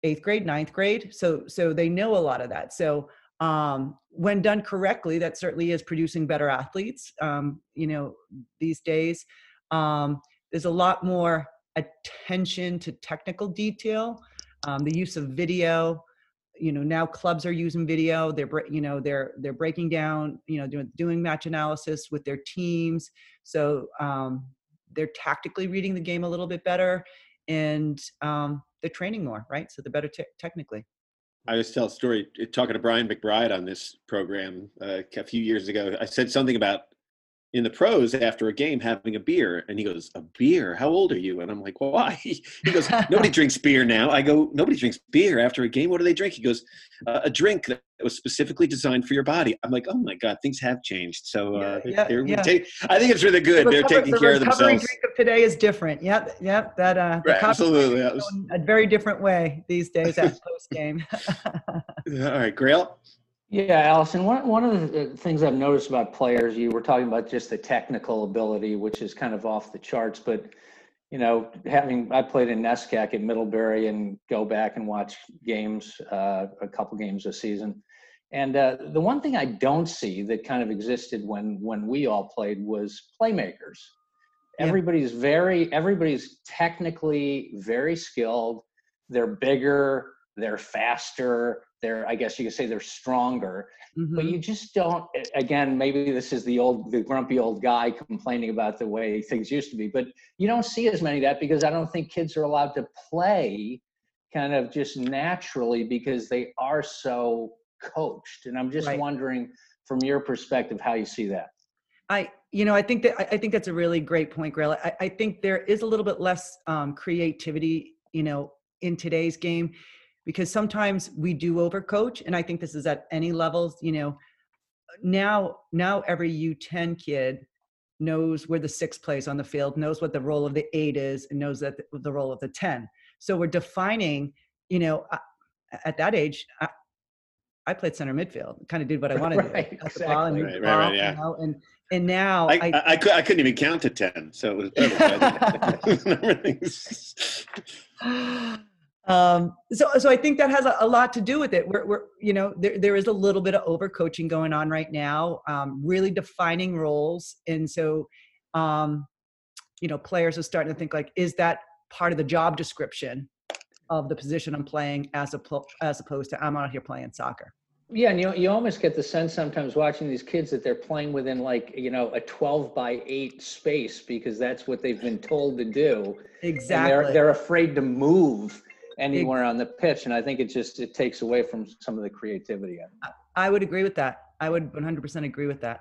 eighth grade, ninth grade. So so they know a lot of that. So um, when done correctly, that certainly is producing better athletes. Um, you know, these days, um, there's a lot more attention to technical detail um, the use of video you know now clubs are using video they're you know they're they're breaking down you know doing doing match analysis with their teams so um, they're tactically reading the game a little bit better and um, they're training more right so they're better te- technically I always tell a story talking to Brian McBride on this program uh, a few years ago. I said something about in the pros after a game having a beer and he goes a beer? How old are you? And i'm like well, why? He goes nobody drinks beer now. I go nobody drinks beer after a game? What do they drink? He goes uh, a drink that was specifically designed for your body. I'm like oh my god things have changed. So uh, yeah, yeah, yeah. Take, i think it's really good the they're taking the care of themselves. drink of today is different. Yep yep that uh right, absolutely a very different way these days at post game all right grayle yeah, Alison, one, one of the things I've noticed about players, you were talking about just the technical ability, which is kind of off the charts, but you know, having I played in NESCAC at Middlebury and go back and watch games, uh, a couple games a season. And uh, the one thing I don't see that kind of existed when when we all played was playmakers. Yeah. Everybody's very everybody's technically very skilled. They're bigger, they're faster, they're i guess you could say they're stronger mm-hmm. but you just don't again maybe this is the old the grumpy old guy complaining about the way things used to be but you don't see as many of that because i don't think kids are allowed to play kind of just naturally because they are so coached and i'm just right. wondering from your perspective how you see that i you know i think that i think that's a really great point Grayle. I, I think there is a little bit less um, creativity you know in today's game because sometimes we do overcoach and i think this is at any levels you know now now every u10 kid knows where the six plays on the field knows what the role of the eight is and knows that the, the role of the 10 so we're defining you know at that age I, I played center midfield, kind of did what I wanted right, to do. Exactly. Ball and right, right, right, yeah. You know, and and now I, I, I, I, couldn't even count to ten, so it was. um, so so I think that has a, a, lot to do with it. We're, we're you know there there is a little bit of overcoaching going on right now, um, really defining roles, and so um, you know players are starting to think like, is that part of the job description of the position I'm playing as a as opposed to I'm out here playing soccer. Yeah, and you you almost get the sense sometimes watching these kids that they're playing within like you know a 12 by 8 space because that's what they've been told to do. Exactly. And they're they're afraid to move anywhere on the pitch and i think it just it takes away from some of the creativity i would agree with that i would 100% agree with that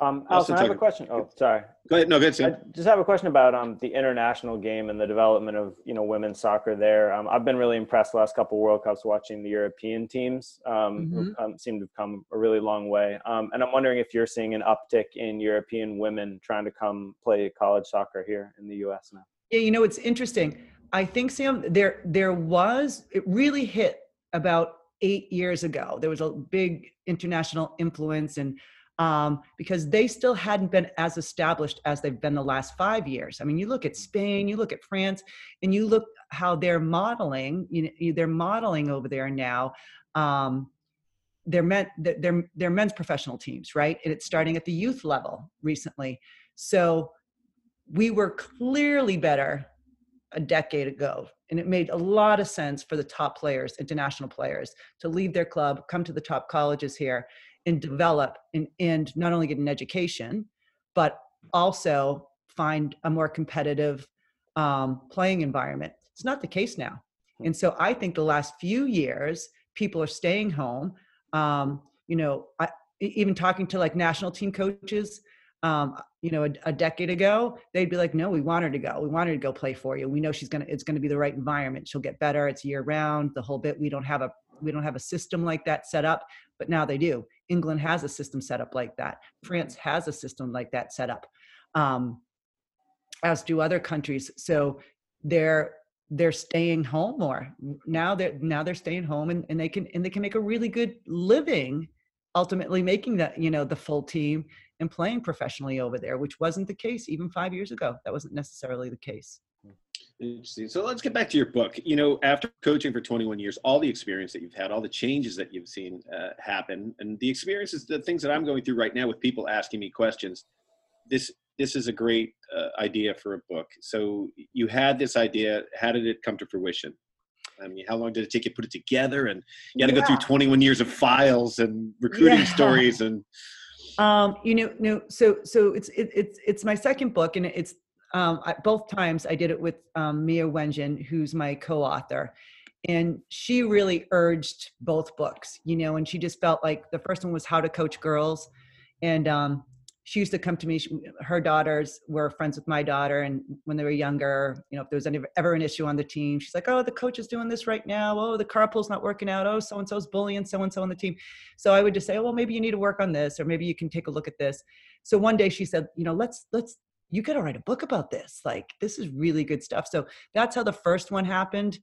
Um, Alison, I have a question. Oh, sorry. Go ahead. No, good. ahead. Sam. I just have a question about um, the international game and the development of you know women's soccer there. Um, I've been really impressed the last couple World Cups watching the European teams. Um, mm-hmm. who, um, seem to have come a really long way. Um, and I'm wondering if you're seeing an uptick in European women trying to come play college soccer here in the U.S. now. Yeah, you know it's interesting. I think Sam, there there was it really hit about eight years ago. There was a big international influence and um, because they still hadn't been as established as they've been the last five years. I mean, you look at Spain, you look at France, and you look how they're modeling. You know, they're modeling over there now. Um, they're meant they're they're men's professional teams, right? And it's starting at the youth level recently. So we were clearly better a decade ago. And it made a lot of sense for the top players, international players, to leave their club, come to the top colleges here, and develop and, and not only get an education, but also find a more competitive um, playing environment. It's not the case now. Hmm. And so I think the last few years, people are staying home. Um, you know, I, even talking to like national team coaches, um, you know, a, a, decade ago, they'd be like, "No, we want her to go. We want her to go play for you. We know she's gonna. It's gonna be the right environment. She'll get better. It's year round. The whole bit. We don't have a we don't have a system like that set up, but now they do. England has a system set up like that. France has a system like that set up, um, as do other countries. So they're they're staying home more now. They're now they're staying home and, and they can and they can make a really good living, ultimately making that you know the full team and playing professionally over there, which wasn't the case even five years ago. That wasn't necessarily the case. Interesting. So let's get back to your book. You know, after coaching for 21 years, all the experience that you've had, all the changes that you've seen uh, happen, and the experiences, the things that I'm going through right now with people asking me questions. This this is a great uh, idea for a book. So you had this idea. How did it come to fruition? I mean, how long did it take you to put it together? And you had to yeah. go through 21 years of files and recruiting yeah. stories and. Um, you know, no. So, so it's it, it's it's my second book, and it's um, I, both times I did it with um, Mia Wenjen, who's my co-author, and she really urged both books, you know, and she just felt like the first one was How to Coach Girls, and um, she used to come to me. She, her daughters were friends with my daughter, and when they were younger, you know, if there was any, ever an issue on the team, she's like, "Oh, the coach is doing this right now. Oh, the carpool's not working out. Oh, so and so's bullying so and so on the team." So I would just say, "Oh, well, maybe you need to work on this, or maybe you can take a look at this." So one day she said, "You know, let's let's you got to write a book about this. Like, this is really good stuff. So that's how the first one happened.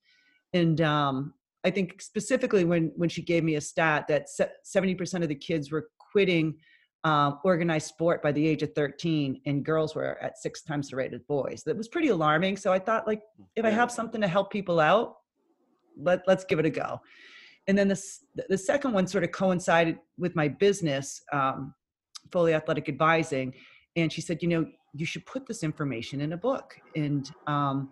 And um, I think specifically when when she gave me a stat that 70% of the kids were quitting um, organized sport by the age of 13 and girls were at six times the rate of boys. That was pretty alarming so i thought like if i have something to help people out let, let's give it a go. And then this the second one sort of coincided with my business um, Foley athletic advising and she said you know you should put this information in a book. And um,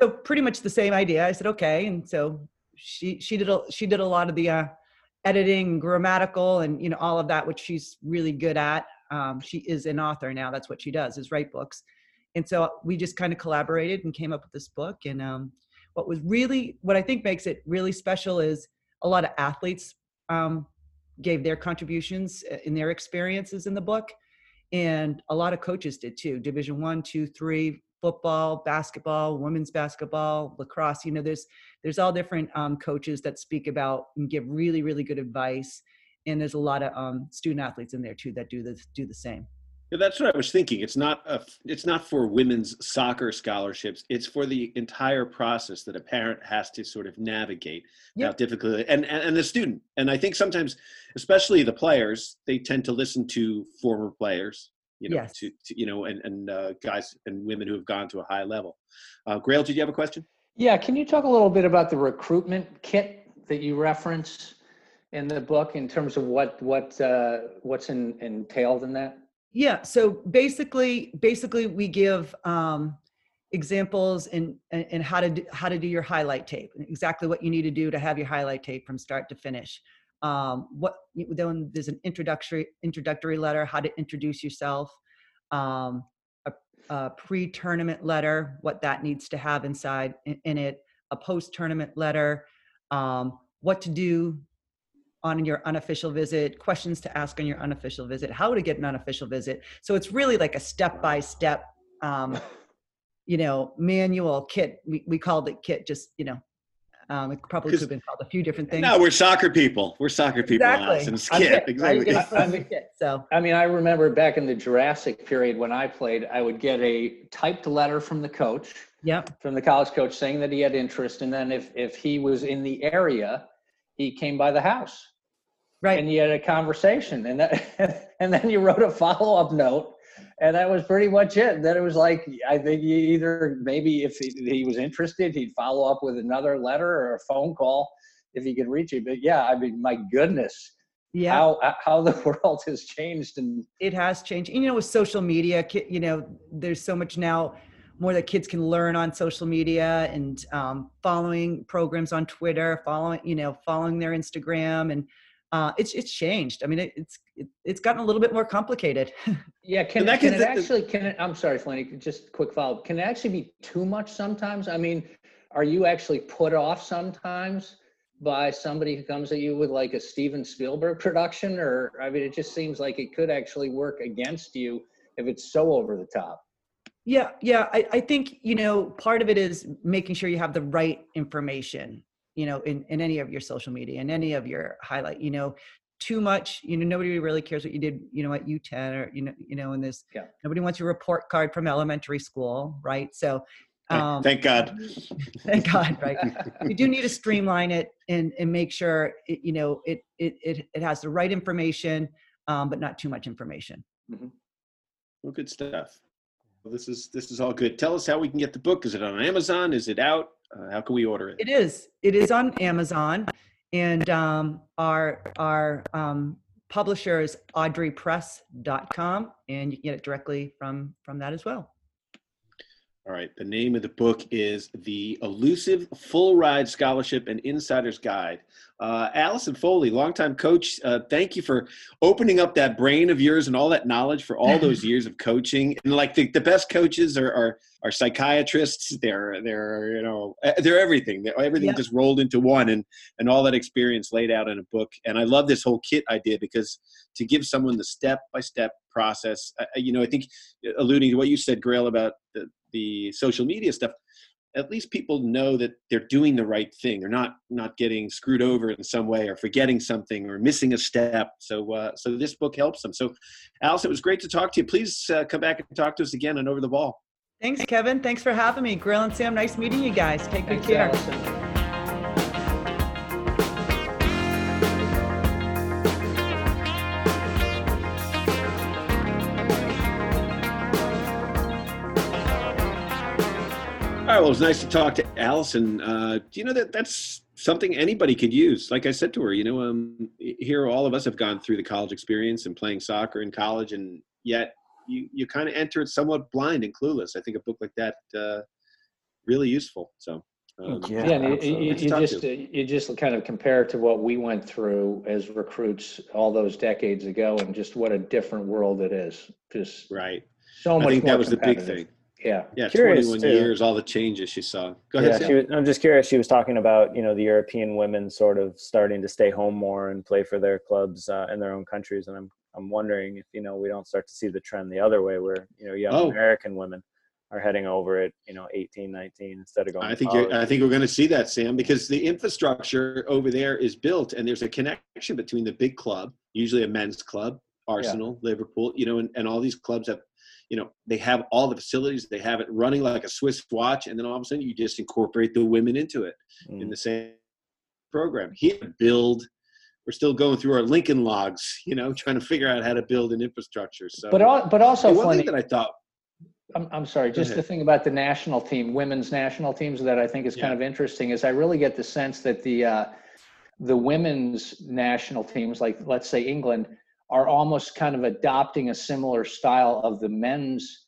so pretty much the same idea. I said okay. And so she she did a she did a lot of the uh, editing grammatical and you know all of that which she's really good at. Um, she is an author now that's what she does is write books. And so we just kind of collaborated and came up with this book and um, what was really what i think makes it really special is a lot of athletes um, gave their contributions uh, in their experiences in the book and a lot of coaches did too division one two three football basketball women's basketball lacrosse you know there's there's all different um, coaches that speak about and give really really good advice and there's a lot of um, student athletes in there too that do the do the same yeah, that's what I was thinking. It's not a, it's not for women's soccer scholarships. It's for the entire process that a parent has to sort of navigate yep. how difficult and, and and the student. And I think sometimes, especially the players, they tend to listen to former players, you know, yes. to, to, you know, and and uh, guys and women who have gone to a high level. Uh, Grayle, did you have a question? Yeah, can you talk a little bit about the recruitment kit that you reference in the book in terms of what what uh, what's in, entailed in that? Yeah. So basically, basically, we give um, examples in and how to do, how to do your highlight tape, exactly what you need to do to have your highlight tape from start to finish. Um, what then there's an introductory introductory letter, how to introduce yourself, um, a, a pre-tournament letter, what that needs to have inside in, in it, a post-tournament letter, um, what to do on your unofficial visit, questions to ask on your unofficial visit, how to get an unofficial visit. So it's really like a step by step, you know, manual kit. We, we called it kit, just, you know, um, it probably could have been called a few different things. No, we're soccer people. We're soccer people. Exactly. It's kit. Exactly. I, I, mean, so I mean, I remember back in the Jurassic period when I played, I would get a typed letter from the coach. Yep. From the college coach saying that he had interest, and then if if he was in the area, he came by the house. Right. And you had a conversation, and that, and then you wrote a follow up note and that was pretty much it. Then it was like I think he either maybe if he, he, was interested, he'd follow up with another letter or a phone call if he could reach you. But yeah, I mean, my goodness, yeah, how how the world has changed and it has changed. You know, with social media, you know, there's so much now more that kids can learn on social media and um, following programs on Twitter, following you know following their Instagram and uh, it's it's changed. I mean, it, it's it, it's gotten a little bit more complicated. yeah, can, can, can it actually? Can it? I'm sorry, Flanny. Just quick follow. up. Can it actually be too much sometimes? I mean, are you actually put off sometimes by somebody who comes at you with like a Steven Spielberg production, or I mean, it just seems like it could actually work against you if it's so over the top. Yeah, yeah. I, I think you know part of it is making sure you have the right information you know in, in any of your social media and any of your highlight you know too much you know nobody really cares what you did you know at u10 or you know you know in this yeah. nobody wants your report card from elementary school right? So um, thank god. thank god right? You do need to streamline it and and make sure it, you know it, it it it has the right information um, but not too much information. Mm-hmm. well good stuff. Well, this is this is all good. Tell us how we can get the book. Is it on amazon? Is it out? Uh, how can we order it? It is. It is on Amazon, and um, our our um, publisher is audreypress.com, and you can get it directly from from that as well. All right. The name of the book is The Elusive Full Ride Scholarship and Insider's Guide. Uh, Alison Foley, longtime coach, uh, thank you for opening up that brain of yours and all that knowledge for all those years of coaching. And like the, the best coaches are, are, are psychiatrists. They're, they're, you know, they're everything. They're, everything yeah. just rolled into one and, and all that experience laid out in a book. And I love this whole kit idea because to give someone the step-by-step process, uh, you know, I think alluding to what you said, Grayle, about the, the social media stuff, at least people know that they're doing the right thing. They're not not getting screwed over in some way or forgetting something or missing a step. So uh, so this book helps them. So, Alice, it was great to talk to you. Please uh, come back and talk to us again on Over the Ball. Thanks, Kevin. Thanks for having me. Grill and Sam, nice meeting you guys. Take good Thanks, care. Alison. Well, it was nice to talk to Alison. Uh, do you know that that's something anybody could use? Like I said to her, you know, um, here all of us have gone through the college experience and playing soccer in college, and yet you you kind of enter it somewhat blind and clueless. I think a book like that uh, really useful. So. Um, yeah, yeah you, you, you just you just kind of compare to what we went through as recruits all those decades ago, and just what a different world it is. Just right. So much. I think that was the big thing. Yeah. Yeah. Curious 21 too. years, all the changes she saw. Go ahead. Yeah, was, I'm just curious. She was talking about, you know, the European women sort of starting to stay home more and play for their clubs uh, in their own countries. And I'm, I'm wondering if, you know, we don't start to see the trend the other way where, you know, young oh. American women are heading over at, you know, 18, 19 instead of going. I think, I think we're going to see that, Sam, because the infrastructure over there is built and there's a connection between the big club, usually a men's club, Arsenal, yeah. Liverpool, you know, and, and all these clubs have you know they have all the facilities they have it running like a swiss watch and then all of a sudden you just incorporate the women into it mm. in the same program here build we're still going through our lincoln logs you know trying to figure out how to build an infrastructure so but all, but also one funny, thing that i thought I'm, I'm sorry just the thing about the national team women's national teams that i think is kind yeah. of interesting is i really get the sense that the uh, the women's national teams like let's say england are almost kind of adopting a similar style of the men's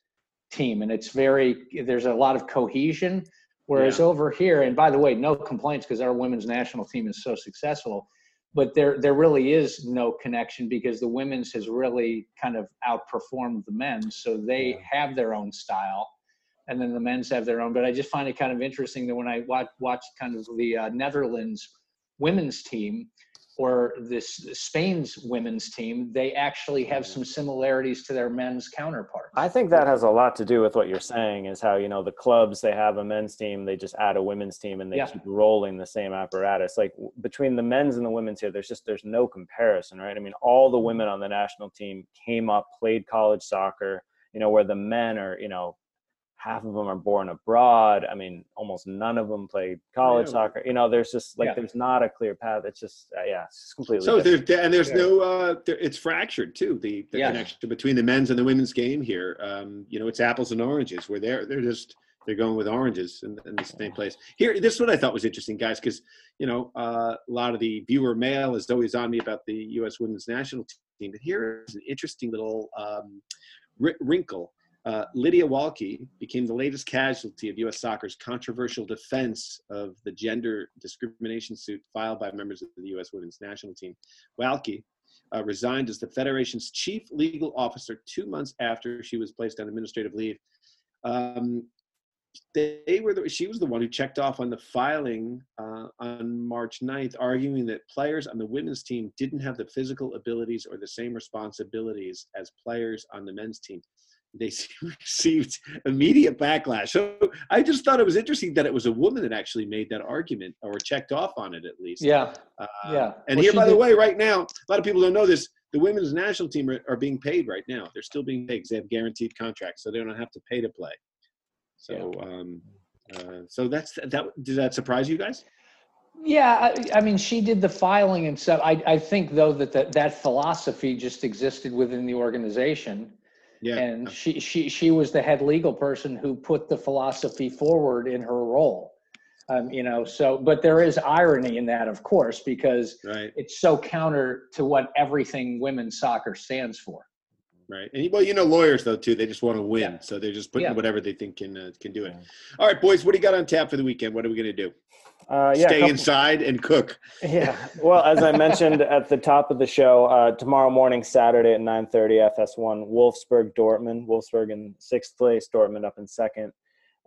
team and it's very there's a lot of cohesion whereas yeah. over here and by the way no complaints because our women's national team is so successful but there there really is no connection because the women's has really kind of outperformed the men's so they yeah. have their own style and then the men's have their own but i just find it kind of interesting that when i watch watch kind of the uh, netherlands women's team or this Spain's women's team, they actually have some similarities to their men's counterparts. I think that has a lot to do with what you're saying is how, you know, the clubs, they have a men's team, they just add a women's team and they yeah. keep rolling the same apparatus. Like between the men's and the women's here, there's just, there's no comparison, right? I mean, all the women on the national team came up, played college soccer, you know, where the men are, you know, half of them are born abroad. I mean, almost none of them play college yeah. soccer. You know, there's just like yeah. there's not a clear path. It's just uh, yeah, it's completely. So there's and there's yeah. no uh, there, it's fractured too. The, the connection between the men's and the women's game here. Um, you know, it's apples and oranges. Where they're they're just they're going with oranges in, in the same place. Here, this is what I thought was interesting, guys, because you know uh, a lot of the viewer mail is always on me about the U.S. women's national team, but here is an interesting little um, wrinkle uh, Lydia Wahlke became the latest casualty of U.S. soccer's controversial defense of the gender discrimination suit filed by members of the U.S. women's national team. Wahlke uh, resigned as the federation's chief legal officer two months after she was placed on administrative leave. Um, they were the, she was the one who checked off on the filing uh, on March 9th, arguing that players on the women's team didn't have the physical abilities or the same responsibilities as players on the men's team they received immediate backlash. So I just thought it was interesting that it was a woman that actually made that argument or checked off on it at least. Yeah. Uh, yeah. And well, here, by did. the way, right now, a lot of people don't know this. The women's national team are, are being paid right now. They're still being paid because they have guaranteed contracts, so they don't have to pay to play. So, yeah. um, uh, so that's that. Did that surprise you guys? Yeah, I, I, mean, she did the filing and stuff. I, I think though that the, that philosophy just existed within the organization yeah. And she, she, she was the head legal person who put the philosophy forward in her role. Um, you know, so, but there is irony in that, of course, because right. it's so counter to what everything women's soccer stands for. Right. And well, you know, lawyers though too, they just want to win. Yeah. So they're just putting yeah. whatever they think can, uh, can do it. All right, boys, what do you got on tap for the weekend? What are we going to do? Uh, yeah, Stay inside and cook. Yeah. Well, as I mentioned at the top of the show, uh, tomorrow morning, Saturday at 9:30, FS1, Wolfsburg, Dortmund. Wolfsburg in sixth place, Dortmund up in second.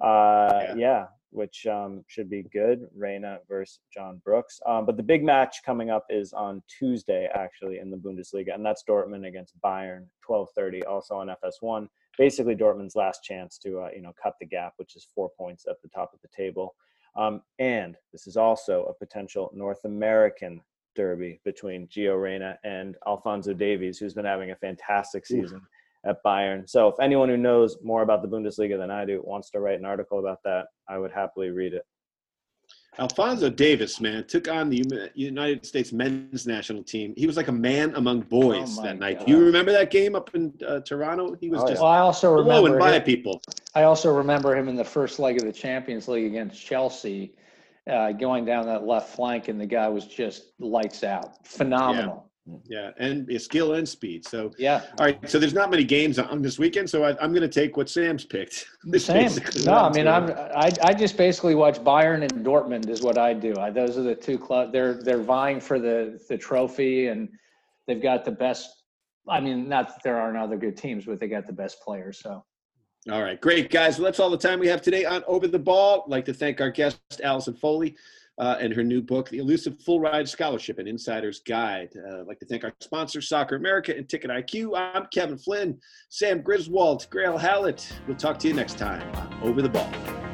Uh, yeah. yeah. which um, should be good. Reyna versus John Brooks. Um, but the big match coming up is on Tuesday, actually, in the Bundesliga, and that's Dortmund against Bayern, 12:30, also on FS1. Basically, Dortmund's last chance to uh, you know cut the gap, which is four points at the top of the table. Um, and this is also a potential North American derby between Gio Reyna and Alphonso Davies, who's been having a fantastic season Ooh. at Bayern. So if anyone who knows more about the Bundesliga than I do wants to write an article about that, I would happily read it. Alphonso Davies, man, took on the United States men's national team. He was like a man among boys oh that night. You remember that game up in uh, Toronto? He was oh, just well, I also remember by him, people. I also remember him in the first leg of the Champions League against Chelsea, uh, going down that left flank, and the guy was just lights out, phenomenal. Yeah, and skill and speed. So yeah. All right. So there's not many games on this weekend, so I, am going to take what Sam's picked. Same. No, I mean I'm I, I just basically watch Bayern and Dortmund is what I do. I, those are the two clubs. They're they're vying for the the trophy, and they've got the best. I mean, not that there aren't other good teams, but they got the best players. So. All right, great guys. Well, that's all the time we have today on Over the Ball. I'd like to thank our guest Alison Foley uh, and her new book, The Elusive Full Ride Scholarship, an Insider's Guide. Uh, I'd like to thank our sponsors, Soccer America and Ticket IQ. I'm Kevin Flynn, Sam Griswold, Grayle Hallett. We'll talk to you next time Over the Ball.